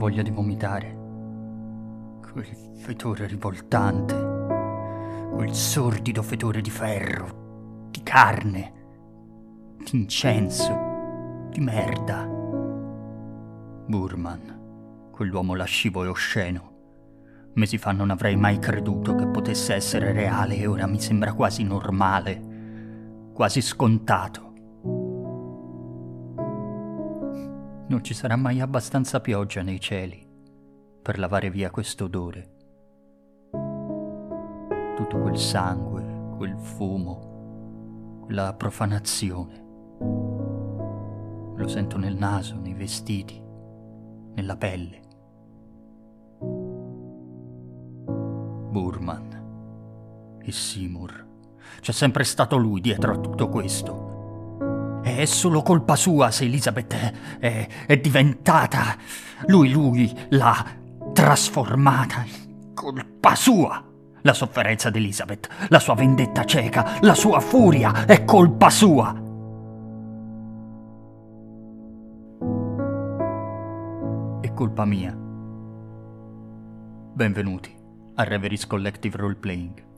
voglia di vomitare. Quel fetore rivoltante. Quel sordido fetore di ferro, di carne, di incenso, di merda. Burman, quell'uomo lascivo e osceno. Mesi fa non avrei mai creduto che potesse essere reale e ora mi sembra quasi normale, quasi scontato. Non ci sarà mai abbastanza pioggia nei cieli per lavare via questo odore. Tutto quel sangue, quel fumo, quella profanazione. Lo sento nel naso, nei vestiti, nella pelle. Burman e Seymour. C'è sempre stato lui dietro a tutto questo. È solo colpa sua se Elizabeth è, è, diventata. Lui, lui l'ha trasformata. Colpa sua. La sofferenza di Elizabeth, la sua vendetta cieca, la sua furia è colpa sua. È colpa mia. Benvenuti a Reveries Collective Roleplaying.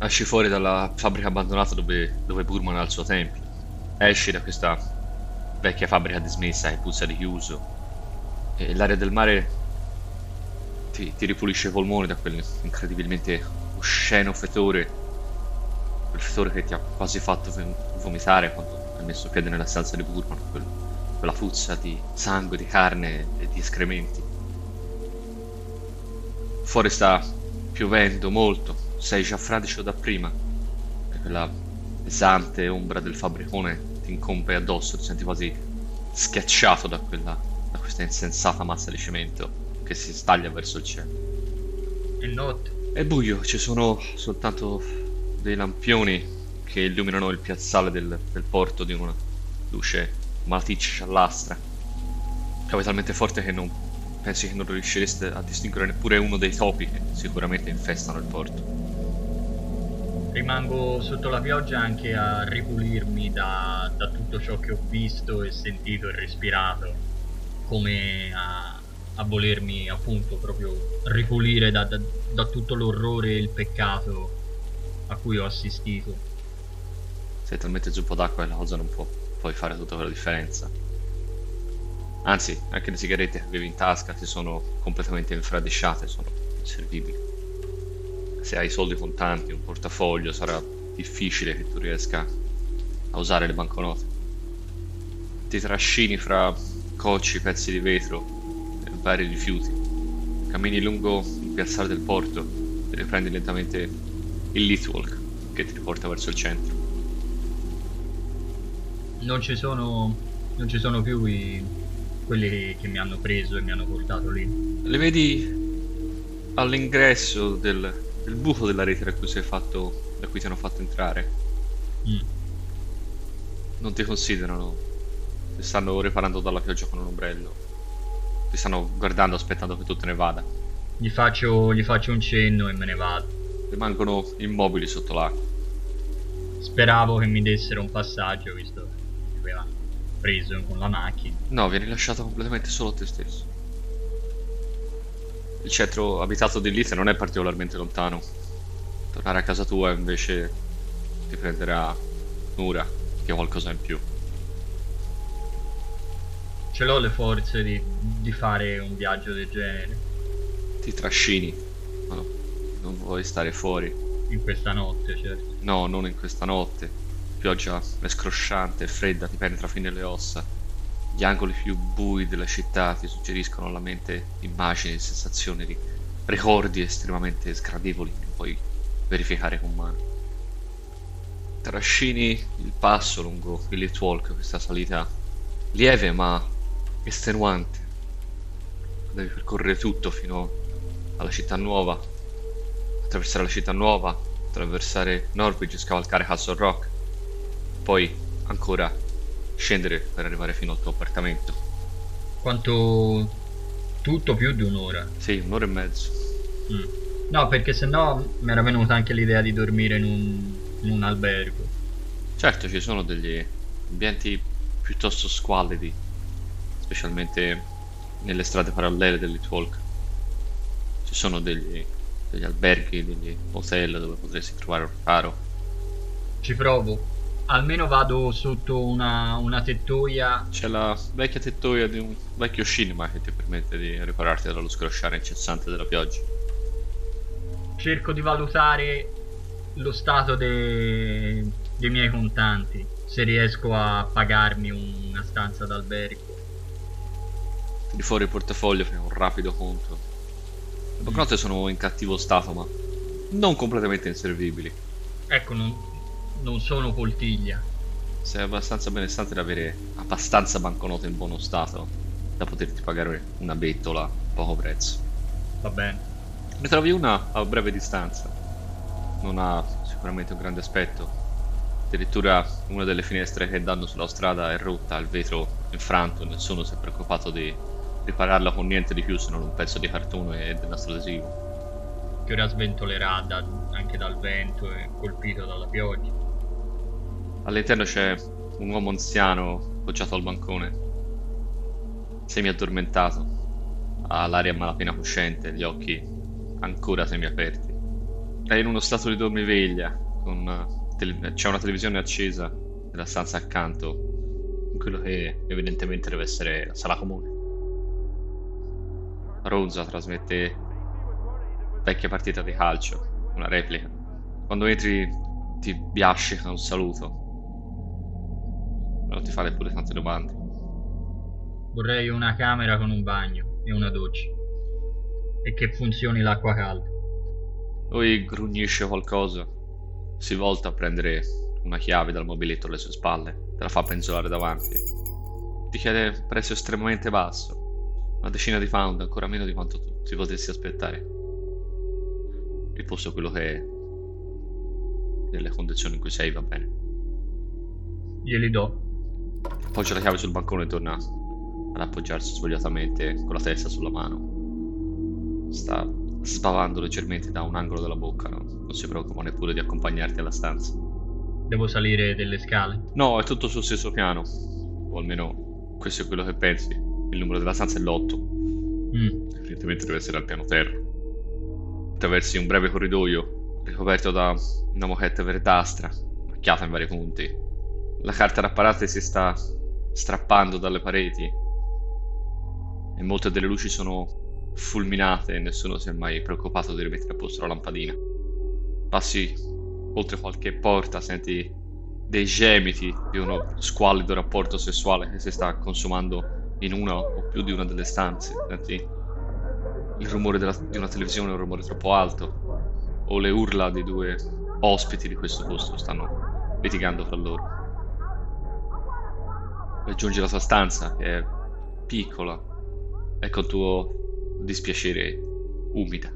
Esci fuori dalla fabbrica abbandonata dove, dove Burman ha il suo tempio. Esci da questa vecchia fabbrica dismessa che puzza di chiuso. E l'aria del mare ti, ti ripulisce i polmoni da quel incredibilmente osceno fetore. Quel fetore che ti ha quasi fatto vomitare quando hai messo piede nella stanza di Burman. Quel, quella puzza di sangue, di carne e di escrementi. Fuori sta piovendo molto sei già fradicio da prima e quella pesante ombra del fabbricone ti incombe addosso, ti senti quasi schiacciato da, quella, da questa insensata massa di cemento che si staglia verso il cielo. È notte. È buio, ci sono soltanto dei lampioni che illuminano il piazzale del, del porto di una luce malaticcia giallastra. Piove talmente forte che non pensi che non riuscireste a distinguere neppure uno dei topi che sicuramente infestano il porto rimango sotto la pioggia anche a ripulirmi da, da, tutto ciò che ho visto e sentito e respirato, come a, a volermi appunto proprio ripulire da, da, da tutto l'orrore e il peccato a cui ho assistito. Sei talmente zuppo d'acqua che la cosa non può poi fare tutta quella differenza. Anzi, anche le sigarette che avevi in tasca si sono completamente infradisciate, sono inservibili se hai soldi contanti, un portafoglio, sarà difficile che tu riesca a usare le banconote. Ti trascini fra cocci, pezzi di vetro e vari rifiuti. Cammini lungo il piazzale del porto e riprendi lentamente il Litwalk che ti riporta verso il centro. Non ci sono, non ci sono più i, quelli che mi hanno preso e mi hanno portato lì. Le vedi all'ingresso del, il buco della rete da cui sei fatto. da cui ti hanno fatto entrare. Mm. Non ti considerano. Ti stanno riparando dalla pioggia con un ombrello. Ti stanno guardando aspettando che tu te ne vada. Gli faccio, gli faccio un cenno e me ne vado. Rimangono immobili sotto l'acqua. Speravo che mi dessero un passaggio visto che mi aveva preso con la macchina. No, vieni lasciato completamente solo a te stesso. Il centro abitato di Lite non è particolarmente lontano. Tornare a casa tua invece ti prenderà un'ora, che qualcosa in più. Ce l'ho le forze di, di fare un viaggio del genere. Ti trascini, ma no, non vuoi stare fuori. In questa notte, certo. No, non in questa notte. Pioggia è scrosciante e fredda, ti penetra fino alle ossa gli angoli più bui della città ti suggeriscono alla mente immagini, sensazioni, di ricordi estremamente sgradevoli che puoi verificare con mano. Trascini il passo lungo il Walk, questa salita lieve ma estenuante. Devi percorrere tutto fino alla città nuova, attraversare la città nuova, attraversare Norwich, scavalcare Castle Rock, poi ancora scendere per arrivare fino al tuo appartamento. Quanto tutto più di un'ora? Sì, un'ora e mezzo. Mm. No, perché sennò mi era venuta anche l'idea di dormire in un, in un albergo. Certo, ci sono degli ambienti piuttosto squallidi, specialmente nelle strade parallele dell'Itwalk. Ci sono degli, degli alberghi, degli hotel dove potresti trovare un riparo. Ci provo. Almeno vado sotto una, una tettoia. C'è la vecchia tettoia di un vecchio cinema che ti permette di ripararti dallo scrosciare incessante della pioggia. Cerco di valutare lo stato dei, dei miei contanti. Se riesco a pagarmi una stanza d'albergo. Di fuori il portafoglio fai un rapido conto. Le banconote sono in cattivo stato, ma non completamente inservibili. Ecco, non, non sono poltiglia. Sei abbastanza benestante da avere abbastanza banconote in buono stato da poterti pagare una bettola a poco prezzo. Va bene. Ne trovi una a breve distanza. Non ha sicuramente un grande aspetto. Addirittura una delle finestre che danno sulla strada è rotta, il vetro infranto, nessuno si è preoccupato di ripararla con niente di più se non un pezzo di cartone e del nastro adesivo. Che ora sventolerà da- anche dal vento e colpito dalla pioggia. All'interno c'è un uomo anziano appoggiato al bancone, semi-addormentato, ha l'aria malapena cosciente, gli occhi ancora semi-aperti. È in uno stato di dormiveglia, con tele- c'è una televisione accesa nella stanza accanto, in quello che evidentemente deve essere la sala comune. Rosa trasmette vecchia partita di calcio, una replica. Quando entri ti biascica un saluto, non ti fa neppure tante domande. Vorrei una camera con un bagno e una doccia. E che funzioni l'acqua calda. Lui grugnisce qualcosa, si volta a prendere una chiave dal mobiletto alle sue spalle, te la fa penzolare davanti. Ti chiede un prezzo estremamente basso, una decina di pound, ancora meno di quanto tu ti potessi aspettare. Il posto quello che è, nelle condizioni in cui sei va bene. Glieli do. Appoggia la chiave sul bancone e torna ad appoggiarsi svogliatamente con la testa sulla mano. Sta sbavando leggermente da un angolo della bocca, no? non si preoccupa neppure di accompagnarti alla stanza. Devo salire delle scale. No, è tutto sul stesso piano, o almeno questo è quello che pensi. Il numero della stanza è l'8, Mm. evidentemente deve essere al piano terra. Attraversi un breve corridoio ricoperto da una moquette verdastra, macchiata in vari punti. La carta da parate si sta strappando dalle pareti e molte delle luci sono fulminate e nessuno si è mai preoccupato di rimettere a posto la lampadina. Passi oltre qualche porta, senti dei gemiti di uno squallido rapporto sessuale che si sta consumando in una o più di una delle stanze. Senti il rumore della- di una televisione un rumore troppo alto o le urla di due ospiti di questo posto stanno litigando fra loro. Raggiungi la tua stanza, che è piccola, e col tuo dispiacere umida.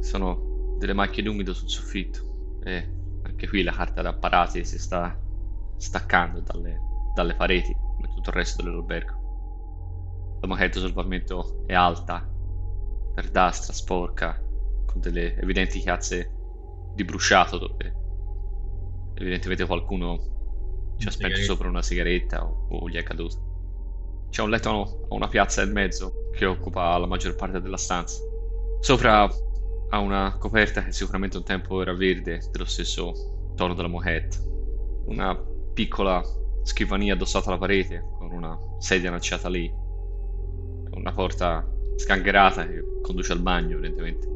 Sono delle macchie d'umido sul soffitto e anche qui la carta da apparati si sta staccando dalle, dalle pareti, come tutto il resto dell'albergo. La moquette sul pavimento è alta, verdastra, sporca, con delle evidenti chiazze di bruciato dove evidentemente qualcuno ci sigaretta. sopra una sigaretta o, o gli è caduto. C'è un letto a una piazza in mezzo che occupa la maggior parte della stanza. Sopra ha una coperta che sicuramente un tempo era verde, dello stesso tono della moquette. Una piccola scrivania addossata alla parete con una sedia annacciata lì. Una porta sgangherata che conduce al bagno, evidentemente.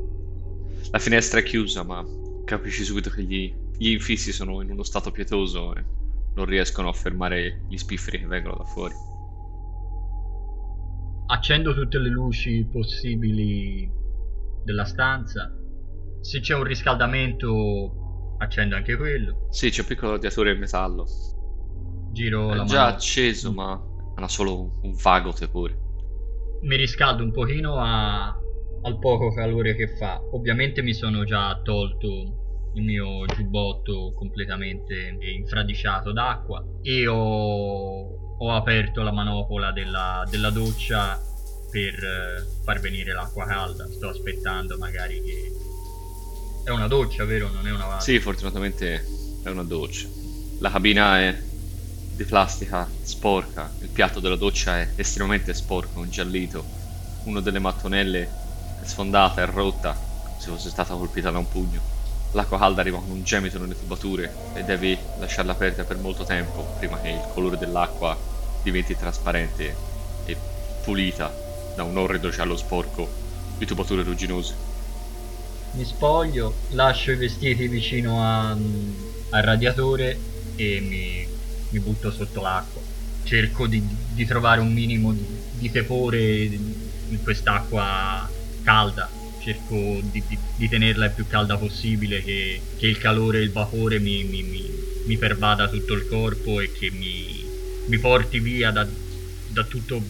La finestra è chiusa, ma capisci subito che gli, gli infissi sono in uno stato pietoso e non riescono a fermare gli spifferi che vengono da fuori. Accendo tutte le luci possibili della stanza. Se c'è un riscaldamento, accendo anche quello. Sì, c'è un piccolo radiatore in metallo. Giro la È già mano. acceso, ma ha solo un vago tepore. Mi riscaldo un pochino a- al poco calore che fa. Ovviamente mi sono già tolto il mio giubbotto completamente infradiciato d'acqua e ho, ho aperto la manopola della, della doccia per eh, far venire l'acqua calda. Sto aspettando magari che... È una doccia, vero? Non è una vasca? Sì, fortunatamente è una doccia. La cabina è di plastica sporca, il piatto della doccia è estremamente sporco, ingiallito. Una delle mattonelle è sfondata, è rotta, se fosse stata colpita da un pugno. L'acqua calda arriva con un gemito nelle tubature e devi lasciarla aperta per molto tempo prima che il colore dell'acqua diventi trasparente e pulita da un orrido giallo sporco di tubature rugginose. Mi spoglio, lascio i vestiti vicino a, al radiatore e mi, mi butto sotto l'acqua. Cerco di, di trovare un minimo di, di tepore in quest'acqua calda cerco di, di, di, tenerla il più calda possibile, che, che il calore e il vapore mi, mi, mi, mi, pervada tutto il corpo e che mi, porti via da, da, tutto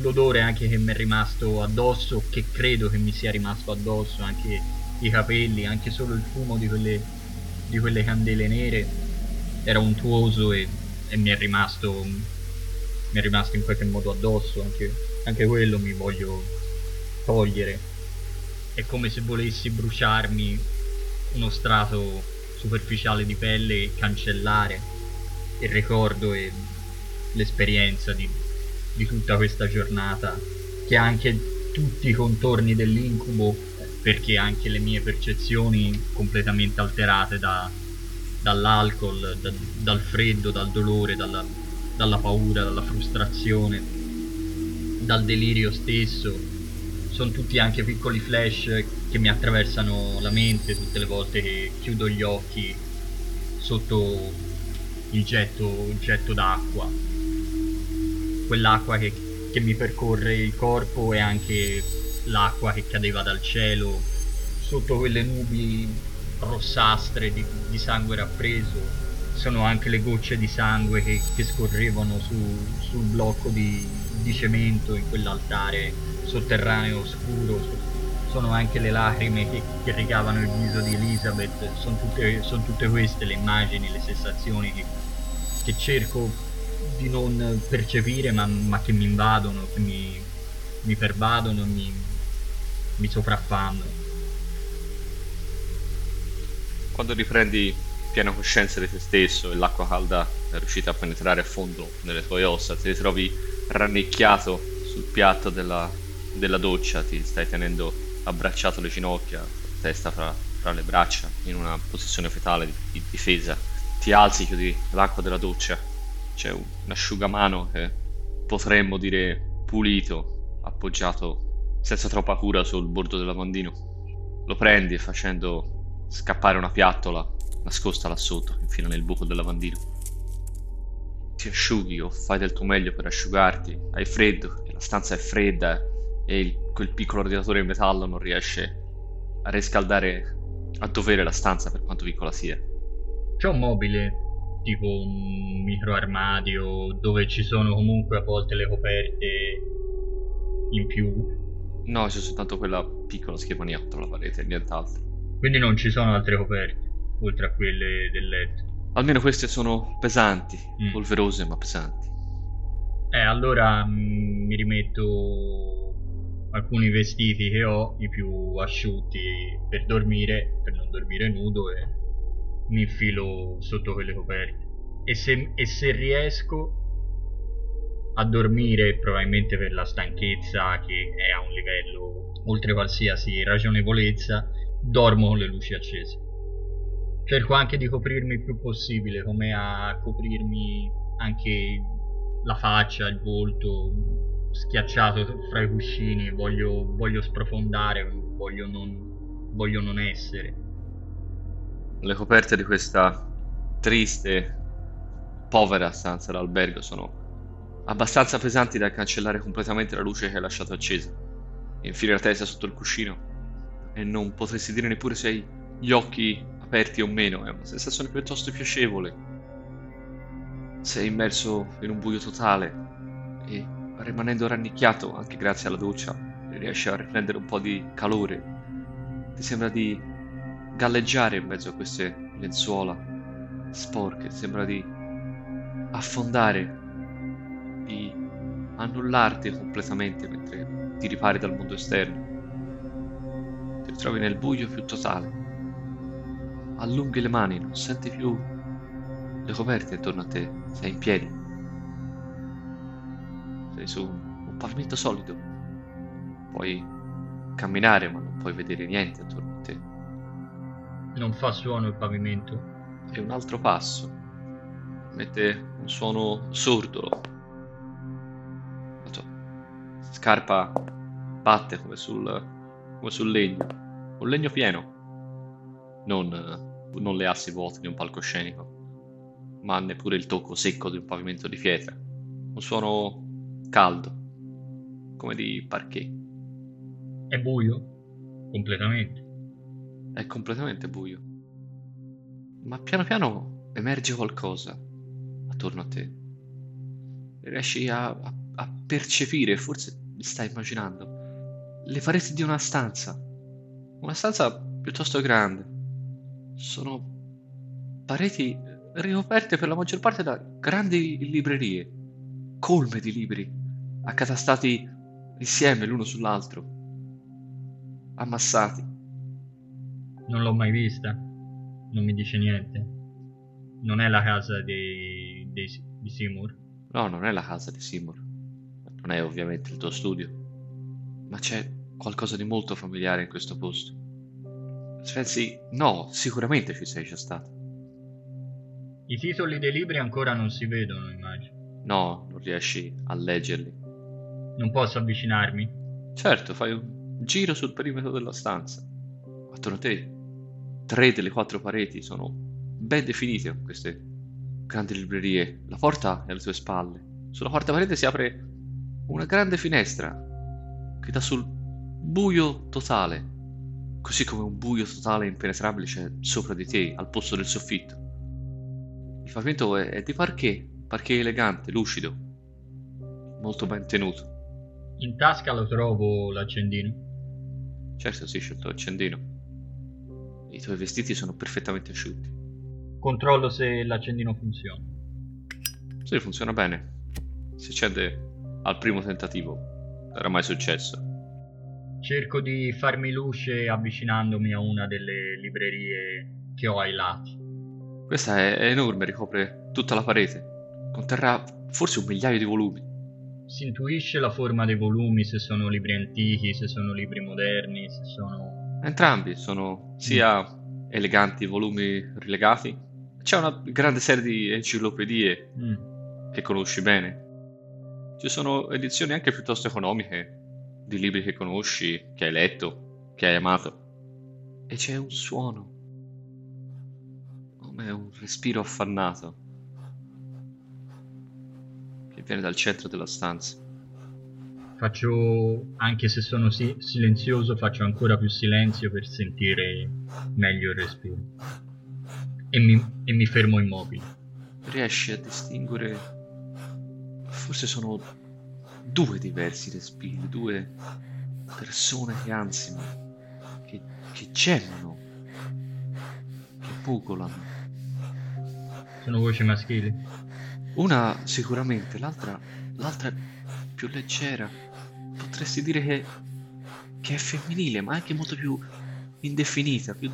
l'odore anche che mi è rimasto addosso, che credo che mi sia rimasto addosso, anche i capelli, anche solo il fumo di quelle, di quelle candele nere era untuoso e, e mi, è rimasto, mi è rimasto in qualche modo addosso, anche, anche quello mi voglio togliere è come se volessi bruciarmi uno strato superficiale di pelle e cancellare il ricordo e l'esperienza di, di tutta questa giornata che anche tutti i contorni dell'incubo perché anche le mie percezioni completamente alterate da, dall'alcol, da, dal freddo, dal dolore, dalla, dalla paura, dalla frustrazione, dal delirio stesso sono tutti anche piccoli flash che mi attraversano la mente tutte le volte che chiudo gli occhi sotto il getto, il getto d'acqua. Quell'acqua che, che mi percorre il corpo e anche l'acqua che cadeva dal cielo sotto quelle nubi rossastre di, di sangue rappreso sono anche le gocce di sangue che, che scorrevano su, sul blocco di, di cemento in quell'altare sotterraneo oscuro, sono anche le lacrime che, che rigavano il viso di Elizabeth, sono tutte, sono tutte queste le immagini, le sensazioni che, che cerco di non percepire ma, ma, che mi invadono, che mi, mi pervadono, mi, mi sopraffanno. Quando riprendi piena coscienza di te stesso e l'acqua calda è riuscita a penetrare a fondo nelle tue ossa, ti ritrovi rannicchiato sul piatto della della doccia, ti stai tenendo abbracciato le ginocchia, testa fra, fra le braccia, in una posizione fetale di, di difesa. Ti alzi, chiudi l'acqua della doccia, c'è un asciugamano che potremmo dire pulito, appoggiato senza troppa cura sul bordo del lavandino. Lo prendi facendo scappare una piattola nascosta là sotto, infine nel buco del lavandino. Ti asciughi o fai del tuo meglio per asciugarti, hai freddo, la stanza è fredda e il, quel piccolo radiatore in metallo non riesce a riscaldare a dovere la stanza per quanto piccola sia. C'è un mobile, tipo un micro armadio, dove ci sono comunque a volte le coperte in più? No, c'è soltanto quella piccola scrivania sotto la parete, nient'altro. Quindi non ci sono altre coperte, oltre a quelle del letto? Almeno queste sono pesanti, mm. polverose ma pesanti. Eh, allora mm, mi rimetto alcuni vestiti che ho, i più asciutti per dormire, per non dormire nudo e mi infilo sotto quelle coperte. E se, e se riesco a dormire, probabilmente per la stanchezza che è a un livello oltre qualsiasi ragionevolezza, dormo con le luci accese. Cerco anche di coprirmi il più possibile, come a coprirmi anche la faccia, il volto, schiacciato fra i cuscini, voglio, voglio sprofondare, voglio non, voglio non essere. Le coperte di questa triste, povera stanza d'albergo sono abbastanza pesanti da cancellare completamente la luce che hai lasciato accesa. Infine la testa sotto il cuscino e non potresti dire neppure se hai gli occhi aperti o meno, è una sensazione piuttosto piacevole. Sei immerso in un buio totale e rimanendo rannicchiato anche grazie alla doccia, riesci a riprendere un po' di calore. Ti sembra di galleggiare in mezzo a queste lenzuola sporche, sembra di affondare, di annullarti completamente mentre ti ripari dal mondo esterno. Ti ritrovi nel buio più totale. Allunghi le mani, non senti più le coperte intorno a te, sei in piedi. Sei su un pavimento solido. Puoi camminare, ma non puoi vedere niente attorno a te. Non fa suono il pavimento. E un altro passo. Mette un suono sordo. La tua scarpa batte come sul, come sul legno. Un legno pieno. Non, non le assi vuote di un palcoscenico, ma neppure il tocco secco di un pavimento di pietra. Un suono caldo, come di parquet. È buio? Completamente. È completamente buio. Ma piano piano emerge qualcosa attorno a te. Riesci a, a, a percepire, forse mi stai immaginando, le pareti di una stanza. Una stanza piuttosto grande. Sono pareti ricoperte per la maggior parte da grandi librerie, colme di libri, accatastati insieme l'uno sull'altro, ammassati. Non l'ho mai vista. Non mi dice niente. Non è la casa dei, dei, di Seymour. No, non è la casa di Seymour. Non è ovviamente il tuo studio. Ma c'è qualcosa di molto familiare in questo posto. Spensi, no, sicuramente ci sei già stato. I titoli dei libri ancora non si vedono, immagino. No, non riesci a leggerli. Non posso avvicinarmi. Certo, fai un giro sul perimetro della stanza. Attorno a te, tre delle quattro pareti sono ben definite queste grandi librerie. La porta è alle tue spalle. Sulla quarta parete si apre una grande finestra che dà sul buio totale. Così come un buio totale e impenetrabile c'è sopra di te, al posto del soffitto. Il pavimento è, è di parquet, parquet elegante, lucido, molto ben tenuto. In tasca lo trovo l'accendino. Certo, sì, scelto l'accendino. I tuoi vestiti sono perfettamente asciutti. Controllo se l'accendino funziona. Sì, funziona bene. Si accende al primo tentativo. Era mai successo. Cerco di farmi luce avvicinandomi a una delle librerie che ho ai lati. Questa è, è enorme, ricopre tutta la parete. Conterrà forse un migliaio di volumi. Si intuisce la forma dei volumi, se sono libri antichi, se sono libri moderni, se sono... Entrambi sono sia eleganti volumi rilegati. C'è una grande serie di enciclopedie Mm. che conosci bene. Ci sono edizioni anche piuttosto economiche di libri che conosci, che hai letto, che hai amato. E c'è un suono, come un respiro affannato, viene dal centro della stanza. Faccio, anche se sono si- silenzioso, faccio ancora più silenzio per sentire meglio il respiro. E mi, e mi fermo immobile. Riesci a distinguere, forse sono due diversi respiri, due persone che ansino, che, che gemano, che pugolano. Sono voci maschili. Una sicuramente, l'altra, l'altra è più leggera. Potresti dire che, che è femminile, ma anche molto più indefinita, più,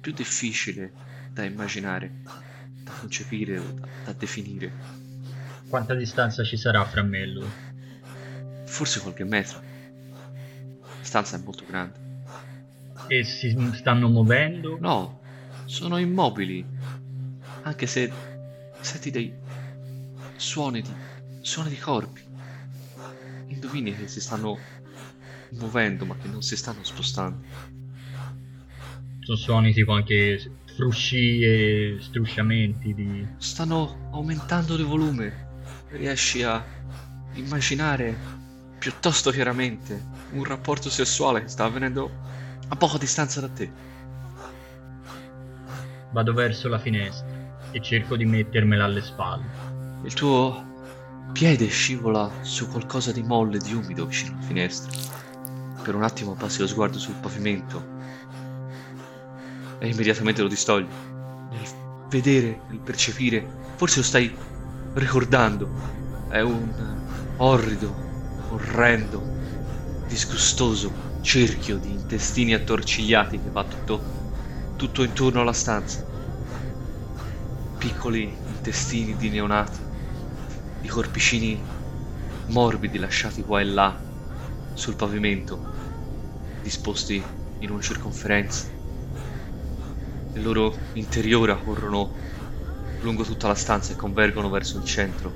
più difficile da immaginare, da concepire o da, da definire. Quanta distanza ci sarà fra me e lui? Forse qualche metro. La stanza è molto grande. E si stanno muovendo? No, sono immobili. Anche se senti dei suoni di, suoni di corpi. Indovini che si stanno muovendo ma che non si stanno spostando. Sono suoni tipo anche frusci e strusciamenti di... Stanno aumentando di volume. Riesci a immaginare piuttosto chiaramente un rapporto sessuale che sta avvenendo a poca distanza da te. Vado verso la finestra e cerco di mettermela alle spalle. Il tuo piede scivola su qualcosa di molle, di umido vicino alla finestra. Per un attimo passi lo sguardo sul pavimento e immediatamente lo distogli. Nel vedere, nel percepire, forse lo stai ricordando. È un orrido, orrendo, disgustoso cerchio di intestini attorcigliati che va tutto, tutto intorno alla stanza. Piccoli intestini di neonati, di corpicini morbidi lasciati qua e là sul pavimento, disposti in una circonferenza. Il loro interiora corrono lungo tutta la stanza e convergono verso il centro,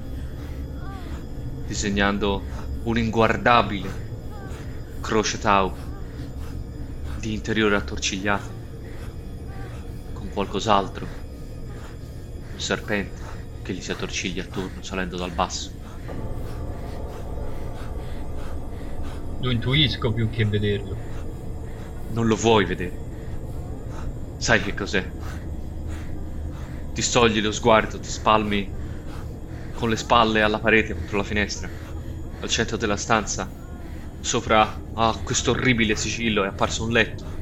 disegnando un inguardabile croce tau di interiore attorcigliato con qualcos'altro, un serpente che gli si attorciglia attorno salendo dal basso. Lo intuisco più che vederlo. Non lo vuoi vedere. Sai che cos'è? Ti stogli lo sguardo, ti spalmi con le spalle alla parete contro la finestra. Al centro della stanza, sopra a questo orribile sigillo, è apparso un letto.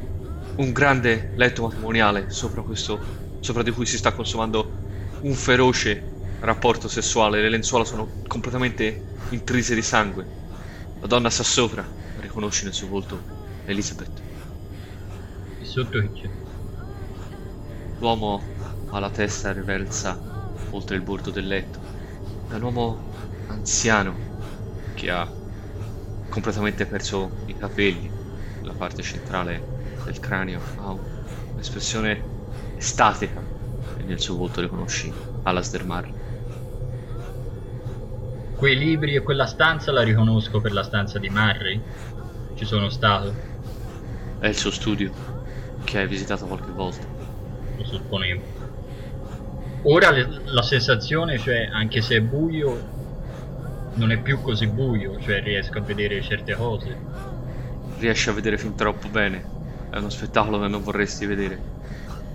Un grande letto matrimoniale sopra questo, sopra di cui si sta consumando un feroce rapporto sessuale. Le lenzuola sono completamente intrise di sangue. La donna sta sopra, riconosci nel suo volto Elizabeth. E sotto che c'è? L'uomo ha la testa riversa oltre il bordo del letto. È un uomo anziano che ha completamente perso i capelli, la parte centrale del cranio. Ha un'espressione estatica e nel suo volto riconosci Alasdair Marley. Quei libri e quella stanza la riconosco per la stanza di Murray. Ci sono stato, È il suo studio che hai visitato qualche volta. lo supponevo. Ora le- la sensazione, cioè, anche se è buio, non è più così buio, cioè riesco a vedere certe cose. Riesci a vedere fin troppo bene. È uno spettacolo che non vorresti vedere.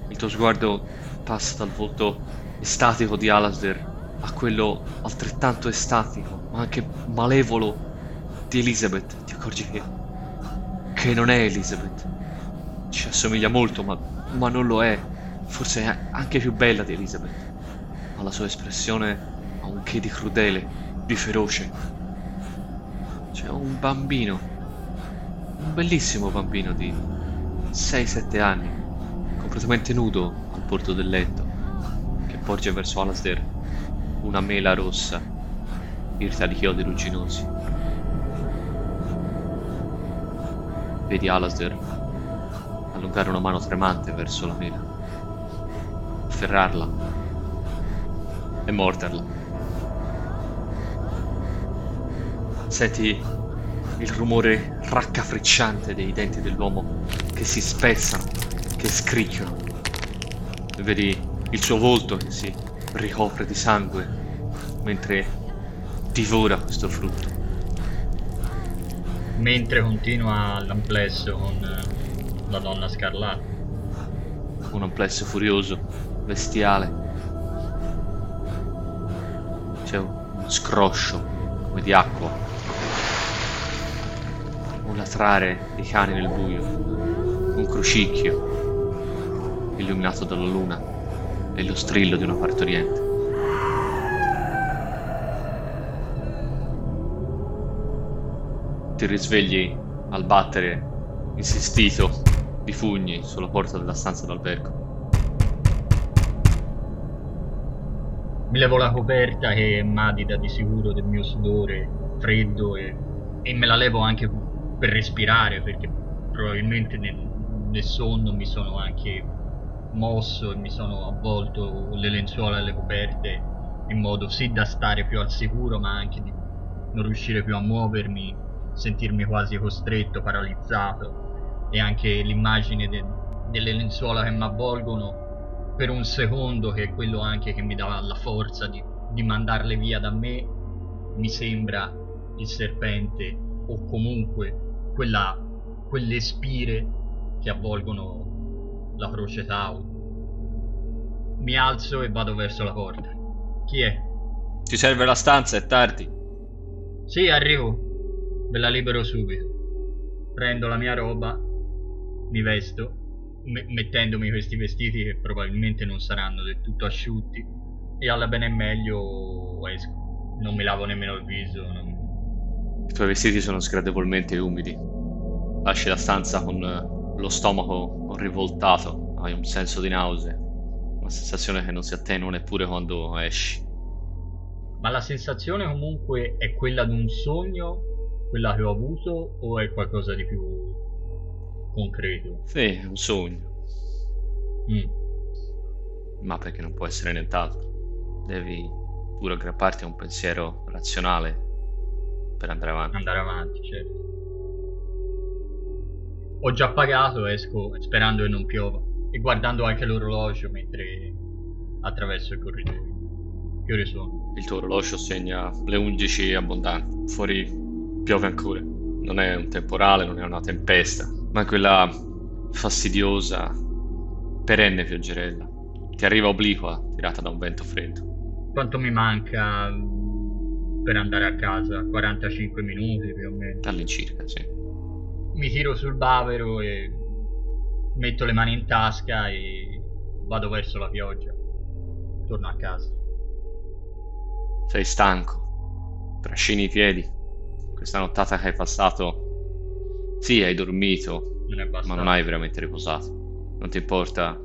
Il tuo sguardo passa dal volto estatico di Alasdair a quello altrettanto estatico, ma anche malevolo di Elizabeth. Ti accorgi che, che non è Elizabeth. Ci assomiglia molto, ma, ma non lo è. Forse è anche più bella di Elizabeth. Ma la sua espressione ha un che di crudele, di feroce. C'è un bambino, un bellissimo bambino di 6-7 anni, completamente nudo al bordo del letto, che porge verso Alasdair una mela rossa, irta di chiodi rugginosi. Vedi Alasdair allungare una mano tremante verso la mela, afferrarla e morderla. Senti il rumore raccapricciante dei denti dell'uomo che si spezzano, che scricchiolano. Vedi il suo volto che si ricopre di sangue mentre divora questo frutto. Mentre continua l'amplesso con eh, la donna scarlata. Un amplesso furioso, bestiale. C'è un scroscio come di acqua. Un latrare di cani nel buio. Un crocicchio illuminato dalla luna e lo strillo di una partoriente. Ti risvegli al battere insistito di pugni sulla porta della stanza d'albergo. Mi levo la coperta che è madida di sicuro del mio sudore freddo e, e me la levo anche per respirare perché probabilmente nel, nel sonno mi sono anche mosso e mi sono avvolto le lenzuola e le coperte in modo sì da stare più al sicuro ma anche di non riuscire più a muovermi, sentirmi quasi costretto, paralizzato. E anche l'immagine de- delle lenzuola che mi avvolgono per un secondo che è quello anche che mi dava la forza di, di mandarle via da me mi sembra il serpente o comunque quella, quelle spire che avvolgono la croce Tau. Mi alzo e vado verso la porta. Chi è? Ti serve la stanza, è tardi. Sì, arrivo. Ve la libero subito. Prendo la mia roba, mi vesto, me- mettendomi questi vestiti che probabilmente non saranno del tutto asciutti, e alla bene e meglio esco. Non mi lavo nemmeno il viso. non- I tuoi vestiti sono sgradevolmente umidi. lasci la stanza con lo stomaco rivoltato, hai un senso di nausea, una sensazione che non si attenua neppure quando esci. Ma la sensazione comunque è quella di un sogno, quella che ho avuto, o è qualcosa di più concreto? Sì, è un sogno. Mm. Ma perché non può essere nient'altro. Devi pure aggrapparti a un pensiero razionale per andare avanti. Andare avanti, certo. Ho già pagato, esco sperando che non piova e guardando anche l'orologio mentre attraverso il corridoio. Che ore sono? Il tuo orologio segna le 11 abbondanti. Fuori piove ancora. Non è un temporale, non è una tempesta, ma è quella fastidiosa, perenne pioggerella. Ti arriva obliqua, tirata da un vento freddo. Quanto mi manca per andare a casa? 45 minuti più o meno. All'incirca, sì. Mi tiro sul bavero e metto le mani in tasca e vado verso la pioggia. Torno a casa. Sei stanco, trascini i piedi. Questa nottata che hai passato, sì, hai dormito, Non ma non hai veramente riposato. Non ti importa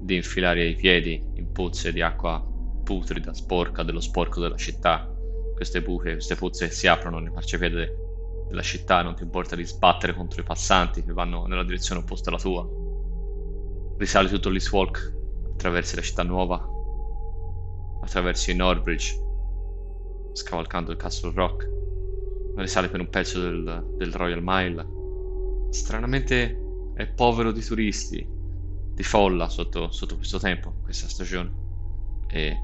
di infilare i piedi in pozze di acqua putrida, sporca, dello sporco della città. Queste buche, queste pozze che si aprono nei marciapiede della città, non ti importa di sbattere contro i passanti che vanno nella direzione opposta alla tua. Risali tutto l'East Walk, attraversi la città nuova, attraversi Norbridge, scavalcando il Castle Rock, risali per un pezzo del, del Royal Mile. Stranamente è povero di turisti, di folla sotto, sotto questo tempo, questa stagione. E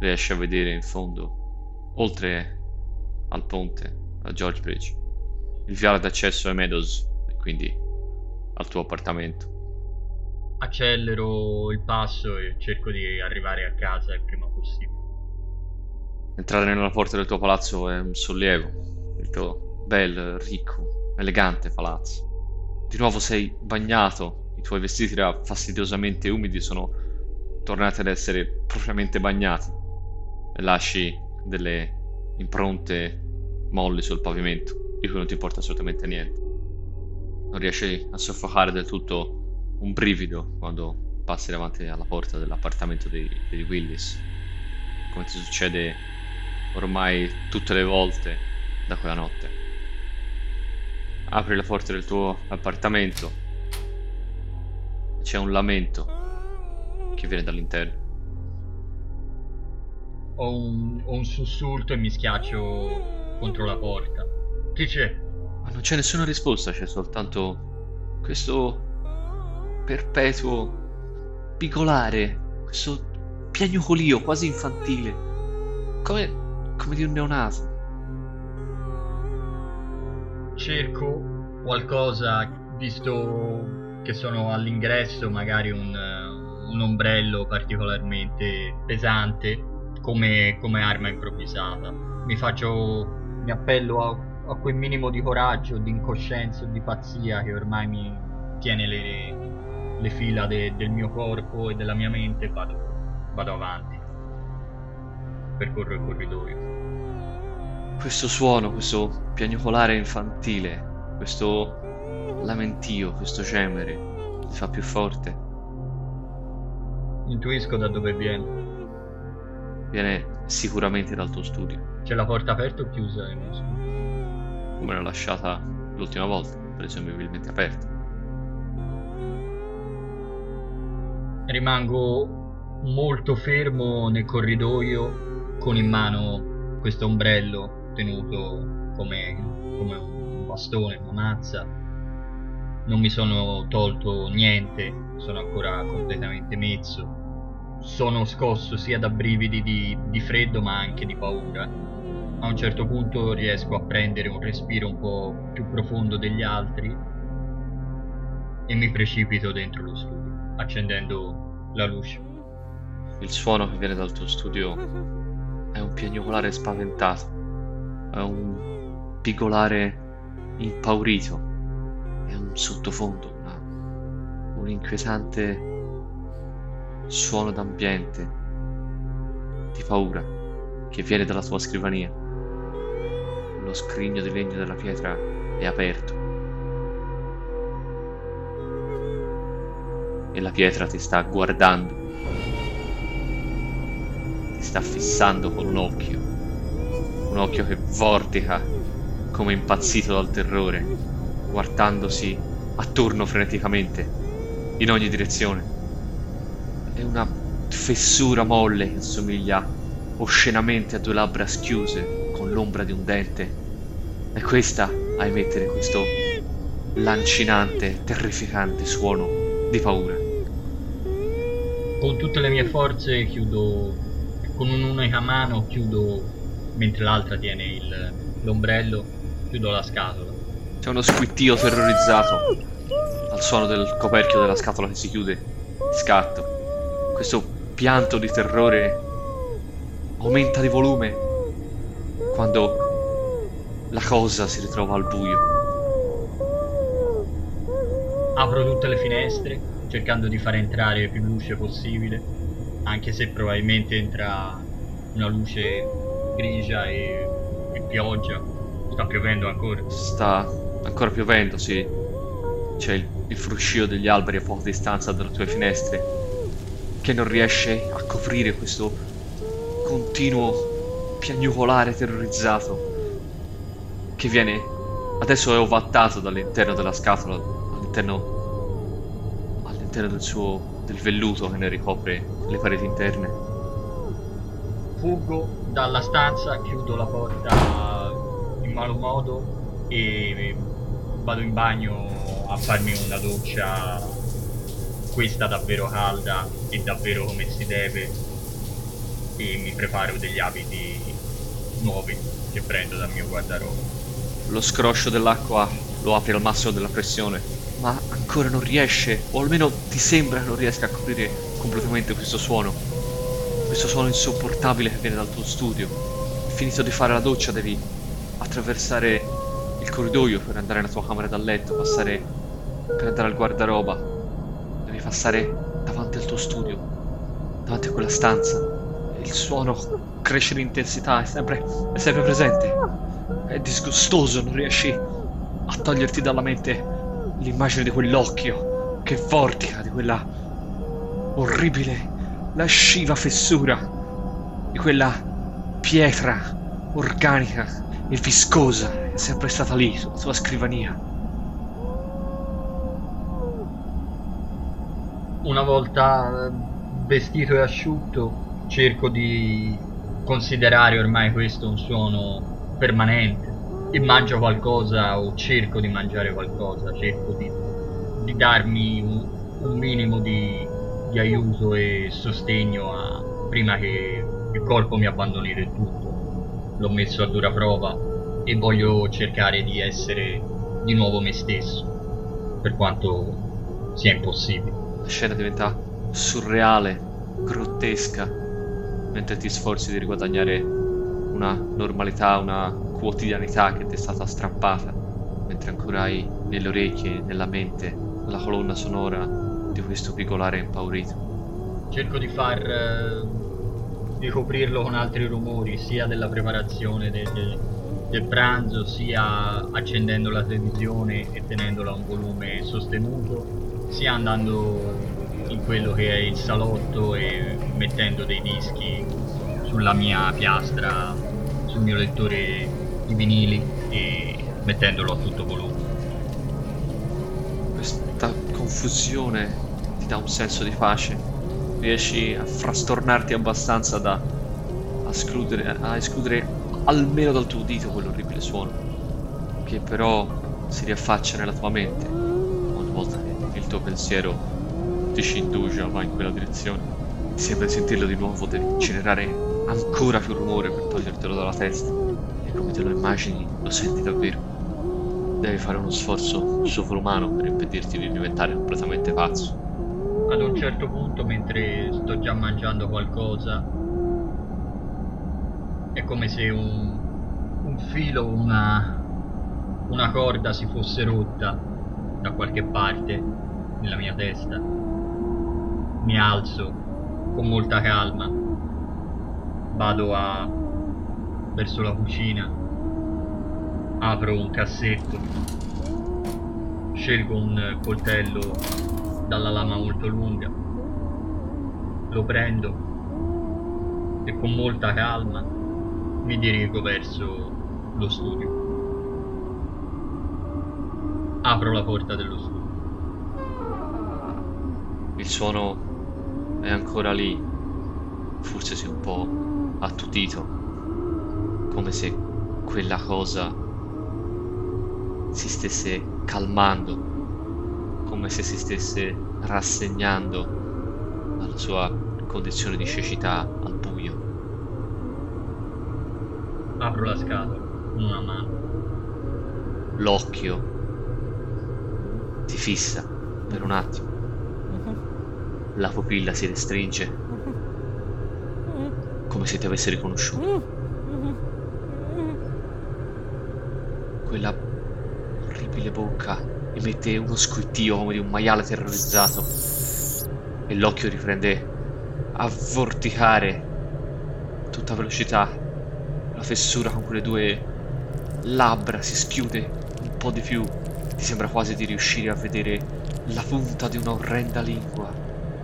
riesci a vedere in fondo, oltre al ponte, a George Bridge, il viale d'accesso ai Meadows e quindi al tuo appartamento. Accelero il passo e cerco di arrivare a casa il prima possibile. Entrare nella porta del tuo palazzo è un sollievo, il tuo bel, ricco, elegante palazzo. Di nuovo sei bagnato, i tuoi vestiti da fastidiosamente umidi sono tornati ad essere propriamente bagnati e lasci delle impronte molli sul pavimento, di cui non ti importa assolutamente niente. Non riesci a soffocare del tutto un brivido quando passi davanti alla porta dell'appartamento dei, dei Willis, come ti succede ormai tutte le volte da quella notte. Apri le porte del tuo appartamento e c'è un lamento che viene dall'interno. Ho un, ho un sussulto e mi schiaccio contro la porta. Chi c'è? Ma non c'è nessuna risposta, c'è soltanto questo perpetuo pigolare, questo piagnucolio quasi infantile, come, come di un neonato. Cerco qualcosa, visto che sono all'ingresso, magari un, un ombrello particolarmente pesante come, come arma improvvisata. Mi faccio. Mi appello a, a quel minimo di coraggio, di incoscienza, di pazzia che ormai mi tiene le, le fila de- del mio corpo e della mia mente e vado, vado avanti. Percorro il corridoio. Questo suono, questo piagnucolare infantile, questo lamentio, questo gemere, ti fa più forte. Intuisco da dove viene. Viene sicuramente dal tuo studio, C'è la porta aperta o chiusa? come l'ho lasciata l'ultima volta, presumibilmente aperta. Rimango molto fermo nel corridoio con in mano questo ombrello tenuto come, come un bastone, una mazza. Non mi sono tolto niente, sono ancora completamente mezzo. Sono scosso sia da brividi di, di freddo ma anche di paura. A un certo punto riesco a prendere un respiro un po' più profondo degli altri e mi precipito dentro lo studio, accendendo la luce. Il suono che viene dal tuo studio è un piagnucolare spaventato, è un pigolare impaurito, è un sottofondo, una- un inquietante suono d'ambiente di paura che viene dalla tua scrivania lo scrigno di legno della pietra è aperto. E la pietra ti sta guardando, ti sta fissando con un occhio, un occhio che vortica come impazzito dal terrore, guardandosi attorno freneticamente, in ogni direzione. È una fessura molle che somiglia oscenamente a due labbra schiuse con l'ombra di un dente. E questa a emettere questo lancinante, terrificante suono di paura. Con tutte le mie forze chiudo, con un'unica mano chiudo, mentre l'altra tiene il, l'ombrello, chiudo la scatola. C'è uno squittio terrorizzato al suono del coperchio della scatola che si chiude scatto. Questo pianto di terrore aumenta di volume quando la cosa si ritrova al buio. Apro tutte le finestre, cercando di far entrare più luce possibile, anche se probabilmente entra una luce grigia e, e pioggia. Sta piovendo ancora. Sta ancora piovendo, sì. C'è il, il fruscio degli alberi a poca distanza dalle tue finestre, che non riesce a coprire questo continuo piagnucolare terrorizzato che viene adesso è ovattato dall'interno della scatola, all'interno, all'interno del suo del velluto che ne ricopre le pareti interne. Fuggo dalla stanza, chiudo la porta in malo modo e vado in bagno a farmi una doccia, questa davvero calda e davvero come si deve e mi preparo degli abiti nuovi che prendo dal mio guardaroba. Lo scroscio dell'acqua lo apre al massimo della pressione, ma ancora non riesce, o almeno ti sembra che non riesca a coprire completamente questo suono. Questo suono insopportabile che viene dal tuo studio. Finito di fare la doccia devi attraversare il corridoio per andare nella tua camera da letto, passare per andare al guardaroba. Devi passare davanti al tuo studio, davanti a quella stanza. Il suono cresce di intensità, è sempre, è sempre presente. È disgustoso, non riesci a toglierti dalla mente l'immagine di quell'occhio che vortica, di quella orribile, lasciva fessura, di quella pietra organica e viscosa che è sempre stata lì sulla tua scrivania. Una volta vestito e asciutto, cerco di considerare ormai questo un suono permanente e mangio qualcosa o cerco di mangiare qualcosa, cerco di, di darmi un, un minimo di, di, aiuto e sostegno a, prima che il corpo mi abbandoni del tutto. L'ho messo a dura prova e voglio cercare di essere di nuovo me stesso, per quanto sia impossibile. La scena diventa surreale, grottesca, mentre ti sforzi di riguadagnare una normalità, una quotidianità che ti è stata strappata, mentre ancora hai nelle orecchie, nella mente, la colonna sonora di questo pigolare impaurito. Cerco di far eh, di coprirlo con altri rumori, sia della preparazione del, del, del pranzo, sia accendendo la televisione e tenendola a un volume sostenuto, sia andando in quello che è il salotto e mettendo dei dischi sulla mia piastra sul mio lettore di vinili e mettendolo a tutto volume. Questa confusione ti dà un senso di pace, riesci a frastornarti abbastanza da escludere, a escludere almeno dal tuo udito quell'orribile suono, che però si riaffaccia nella tua mente ogni volta che il tuo pensiero ti scindugia va in quella direzione. Ti sembra sentirlo di nuovo, devi generare ancora più rumore per togliertelo dalla testa. E come te lo immagini, lo senti davvero. Devi fare uno sforzo sovrumano per impedirti di diventare completamente pazzo. Ad un certo punto, mentre sto già mangiando qualcosa, è come se un, un filo, una, una corda si fosse rotta da qualche parte nella mia testa. Mi alzo con molta calma vado a verso la cucina apro un cassetto scelgo un coltello dalla lama molto lunga. Lo prendo e con molta calma mi dirigo verso lo studio. Apro la porta dello studio. Il suono è ancora lì, forse si è un po' attutito, come se quella cosa si stesse calmando, come se si stesse rassegnando alla sua condizione di cecità al buio. Apro la scatola con una mano. L'occhio ti fissa per un attimo. La pupilla si restringe, come se ti avesse riconosciuto. Quella orribile bocca emette uno squittio come di un maiale terrorizzato e l'occhio riprende a vorticare a tutta velocità. La fessura con quelle due labbra si schiude un po' di più ti sembra quasi di riuscire a vedere la punta di una orrenda lingua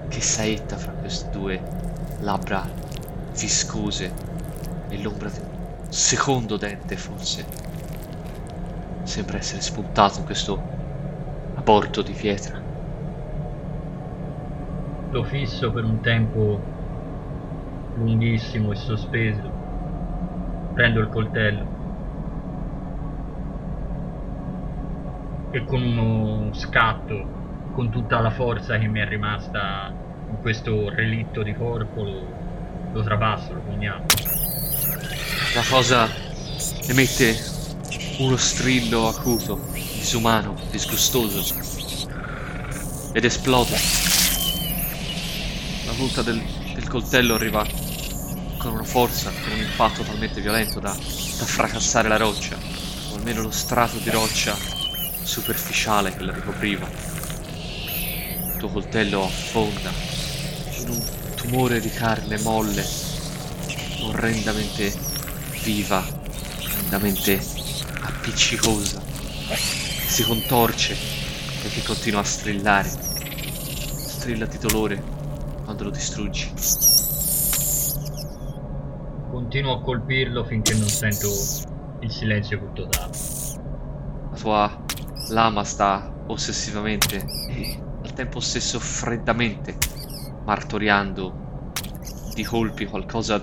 che saetta fra queste due labbra viscose l'ombra di un secondo dente forse. Sembra essere spuntato in questo aborto di pietra. Lo fisso per un tempo lunghissimo e sospeso. Prendo il coltello e con uno scatto, con tutta la forza che mi è rimasta in questo relitto di corpo, lo, lo trapasso, lo pugnalo. La cosa emette uno strillo acuto, disumano, disgustoso ed esplode. La punta del, del coltello arriva con una forza, con un impatto talmente violento da, da fracassare la roccia, o almeno lo strato di roccia superficiale che la ricopriva. Il tuo coltello affonda in un tumore di carne molle, orrendamente viva, orrendamente appiccicosa, si contorce perché continua a strillare. Strilla di dolore quando lo distruggi. Continuo a colpirlo finché non sento il silenzio più totale. La tua Lama sta ossessivamente e al tempo stesso freddamente martoriando di colpi qualcosa,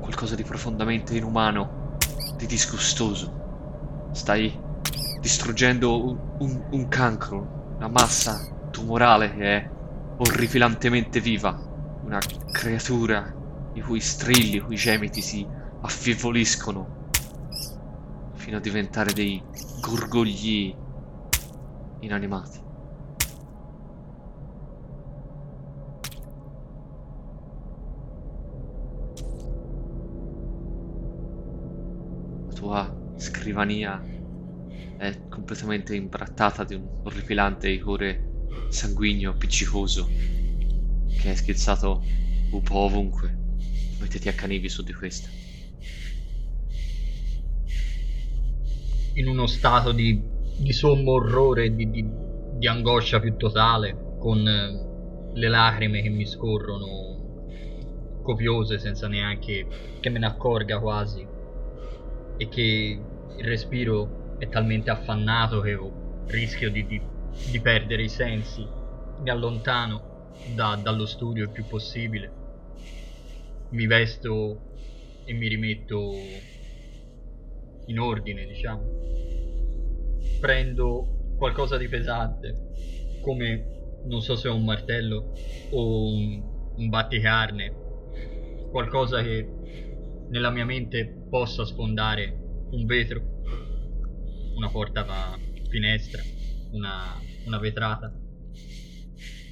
qualcosa di profondamente inumano, di disgustoso. Stai distruggendo un, un, cancro, una massa tumorale che è orripilantemente viva, una creatura i cui strilli, i cui gemiti si affievoliscono fino a diventare dei gorgogli inanimati. Scrivania è completamente imbrattata di un orripilante icore sanguigno appiccicoso che è schizzato un po' ovunque mentre ti accanivi su di questa. in uno stato di, di sommo orrore, di, di, di, angoscia più totale, con eh, le lacrime che mi scorrono copiose senza neanche che me ne accorga quasi e che il respiro è talmente affannato che rischio di, di perdere i sensi. Mi allontano da, dallo studio il più possibile, mi vesto e mi rimetto in ordine, diciamo. Prendo qualcosa di pesante, come non so se è un martello o un, un batticarne, qualcosa che nella mia mente possa sfondare un vetro, una porta a finestra, una, una vetrata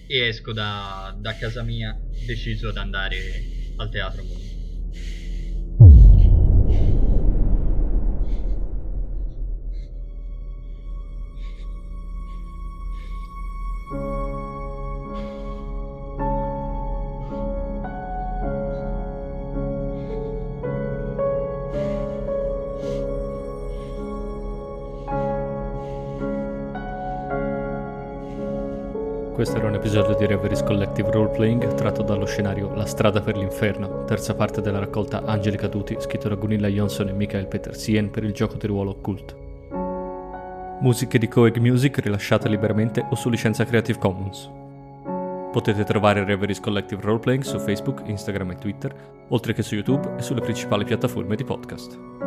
e esco da, da casa mia deciso ad andare al teatro Mondo. Un episodio di Reveries Collective Roleplaying tratto dallo scenario La strada per l'inferno, terza parte della raccolta Angeli Caduti, scritto da Gunilla Johnson e Michael Petersien per il gioco di ruolo Cult. Musiche di Coeg Music rilasciate liberamente o su licenza Creative Commons. Potete trovare Reveries Collective Roleplaying su Facebook, Instagram e Twitter, oltre che su YouTube e sulle principali piattaforme di podcast.